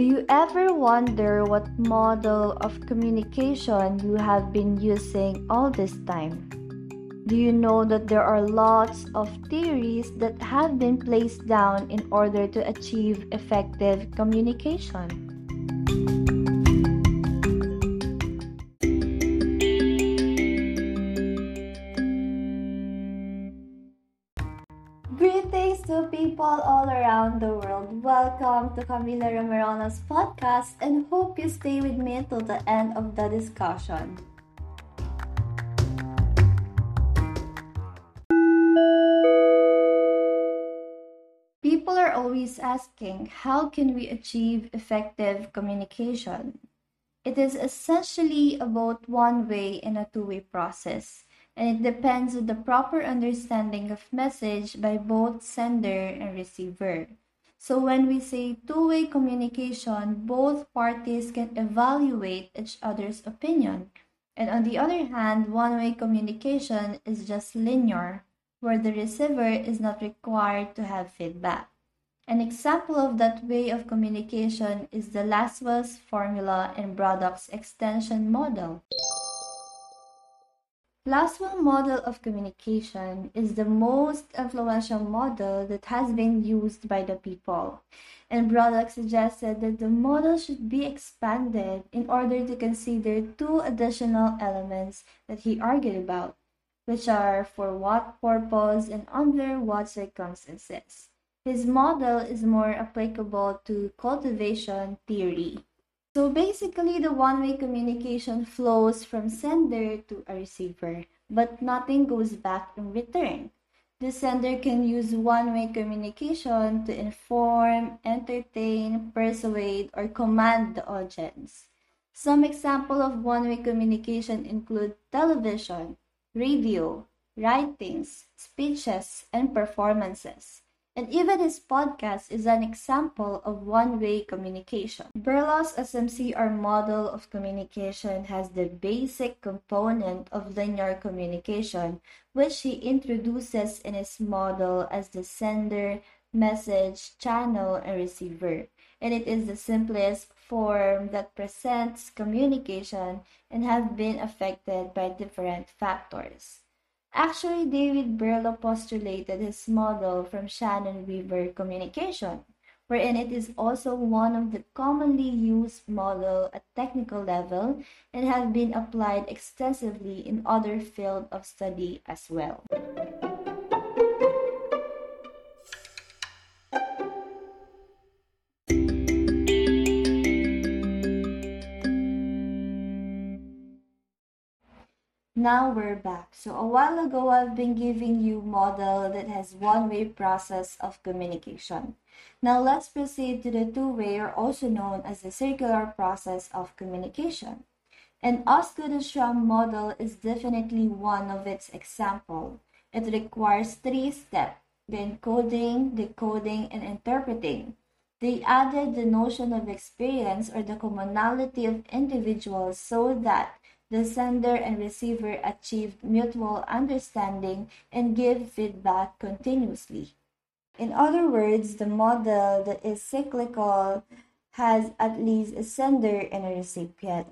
Do you ever wonder what model of communication you have been using all this time? Do you know that there are lots of theories that have been placed down in order to achieve effective communication? Greetings to people all around the world. Welcome to Camila Romerona's podcast and hope you stay with me till the end of the discussion. People are always asking, how can we achieve effective communication? It is essentially about one way and a two way process and it depends on the proper understanding of message by both sender and receiver. So when we say two-way communication, both parties can evaluate each other's opinion. And on the other hand, one-way communication is just linear, where the receiver is not required to have feedback. An example of that way of communication is the Lasswell's formula and Braddock's extension model. Lasswell model of communication is the most influential model that has been used by the people, and Braddock suggested that the model should be expanded in order to consider two additional elements that he argued about, which are for what purpose and under what circumstances. His model is more applicable to cultivation theory. So basically, the one-way communication flows from sender to a receiver, but nothing goes back in return. The sender can use one-way communication to inform, entertain, persuade, or command the audience. Some example of one-way communication include television, radio, writings, speeches, and performances. And even his podcast is an example of one-way communication. Berlo's SMCR model of communication has the basic component of linear communication, which he introduces in his model as the sender, message, channel, and receiver. And it is the simplest form that presents communication and have been affected by different factors. Actually, David Berlo postulated his model from Shannon-Weaver communication, wherein it is also one of the commonly used model at technical level and has been applied extensively in other fields of study as well. Now we're back. So a while ago, I've been giving you model that has one-way process of communication. Now let's proceed to the two-way or also known as the circular process of communication. An Osgood-Schramm model is definitely one of its example. It requires three steps, the encoding, decoding, and interpreting. They added the notion of experience or the commonality of individuals so that the sender and receiver achieve mutual understanding and give feedback continuously. In other words, the model that is cyclical has at least a sender and a recipient.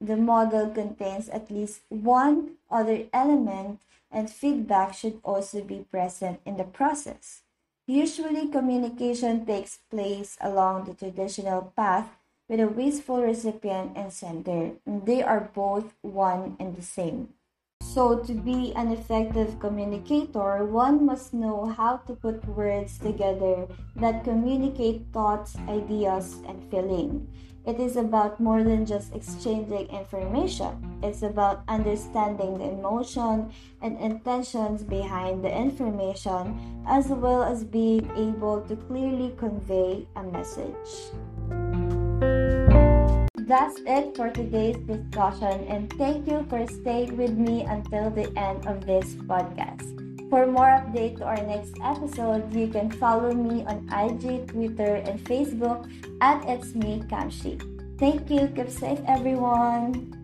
The model contains at least one other element, and feedback should also be present in the process. Usually, communication takes place along the traditional path with a wasteful recipient and sender. They are both one and the same. So, to be an effective communicator, one must know how to put words together that communicate thoughts, ideas, and feeling. It is about more than just exchanging information. It's about understanding the emotion and intentions behind the information, as well as being able to clearly convey a message. That's it for today's discussion, and thank you for staying with me until the end of this podcast. For more update to our next episode, you can follow me on IG, Twitter, and Facebook at It's Me Kamshi. Thank you. Keep safe, everyone.